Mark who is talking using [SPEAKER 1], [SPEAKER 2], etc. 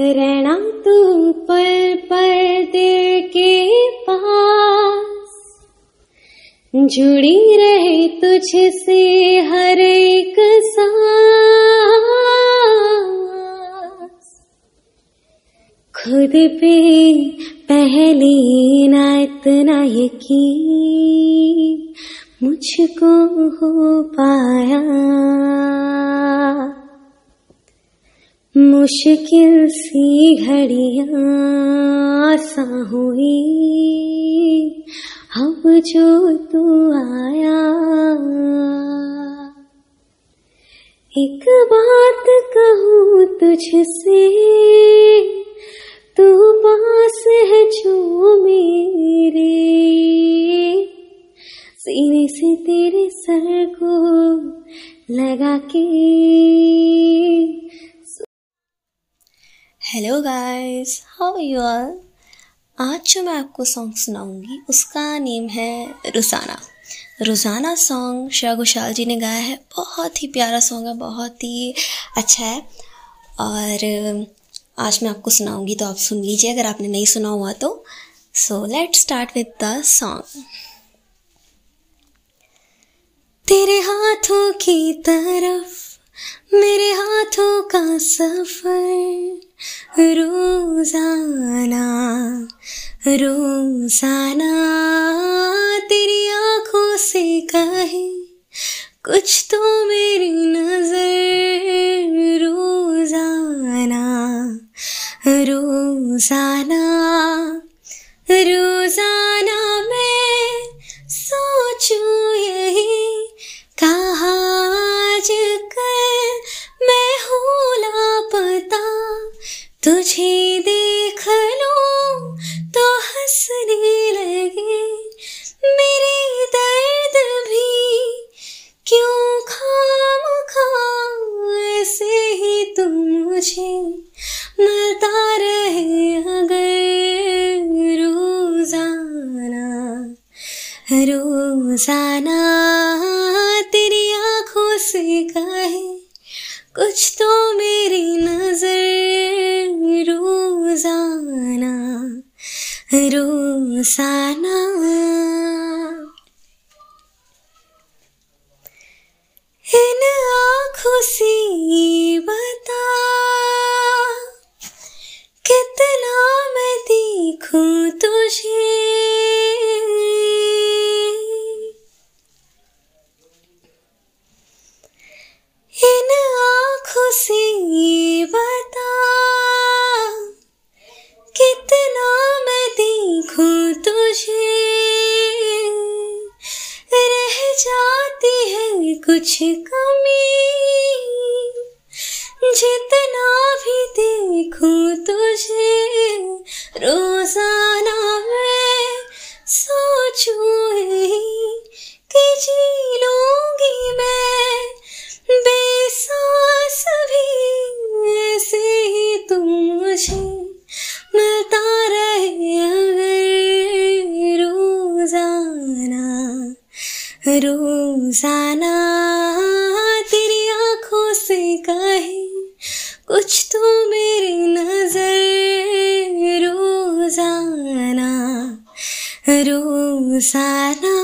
[SPEAKER 1] रहना तू पल पल दिल के पास। जुड़ी रहे तुझसे हर एक सांस। खुद पे पहली ना इतना यकीन मुझको हो पाया। मुश्किल सी घड़ियाँ सा हुई। अब जो तू आया, एक बात कहूँ तुझसे, तू पास है जो मेरे। सीने से तेरे सर को लगा के
[SPEAKER 2] hello guys how you all आज जो मैं आपको सॉन्ग सुनाऊँगी, उसका नेम है रोज़ाना रोज़ाना सॉन्ग श्रेया घोषाल जी ने गाया है। बहुत ही प्यारा सॉन्ग है, बहुत ही अच्छा है। और आज मैं आपको सुनाऊँगी तो आप सुन लीजिए अगर आपने नहीं सुना हुआ तो। So let start with the song तेरे हाथों की तरफ़, मेरे हाथों का सफ़र रोज़ाना रोज़ाना तेरी आँखों से कहे कुछ तो मेरी नज़र रोज़ाना रोज़ाना तुझे देख लो तो हंसने लगे। मेरे दर्द भी क्यों खाम ऐसे ही तुम मुझे मिलता रहे अगर रोज़ाना। रोज़ाना तेरी आँखों से कहे? कुछ तो मेरी नज़र रोज़ाना। इन आँखों से बता कितना मैं देखूँ तुझे। कमी। जितना भी देखूँ तुझे, रोज़ाना मैं सोचूं कि जी लूँगी मैं। बेसास भी ऐसे ही तुम मुझे मिलता रहे अगर रोज़ाना रोज़ाना। से कहे कुछ तो मेरी नज़र रोज़ाना रोज़ाना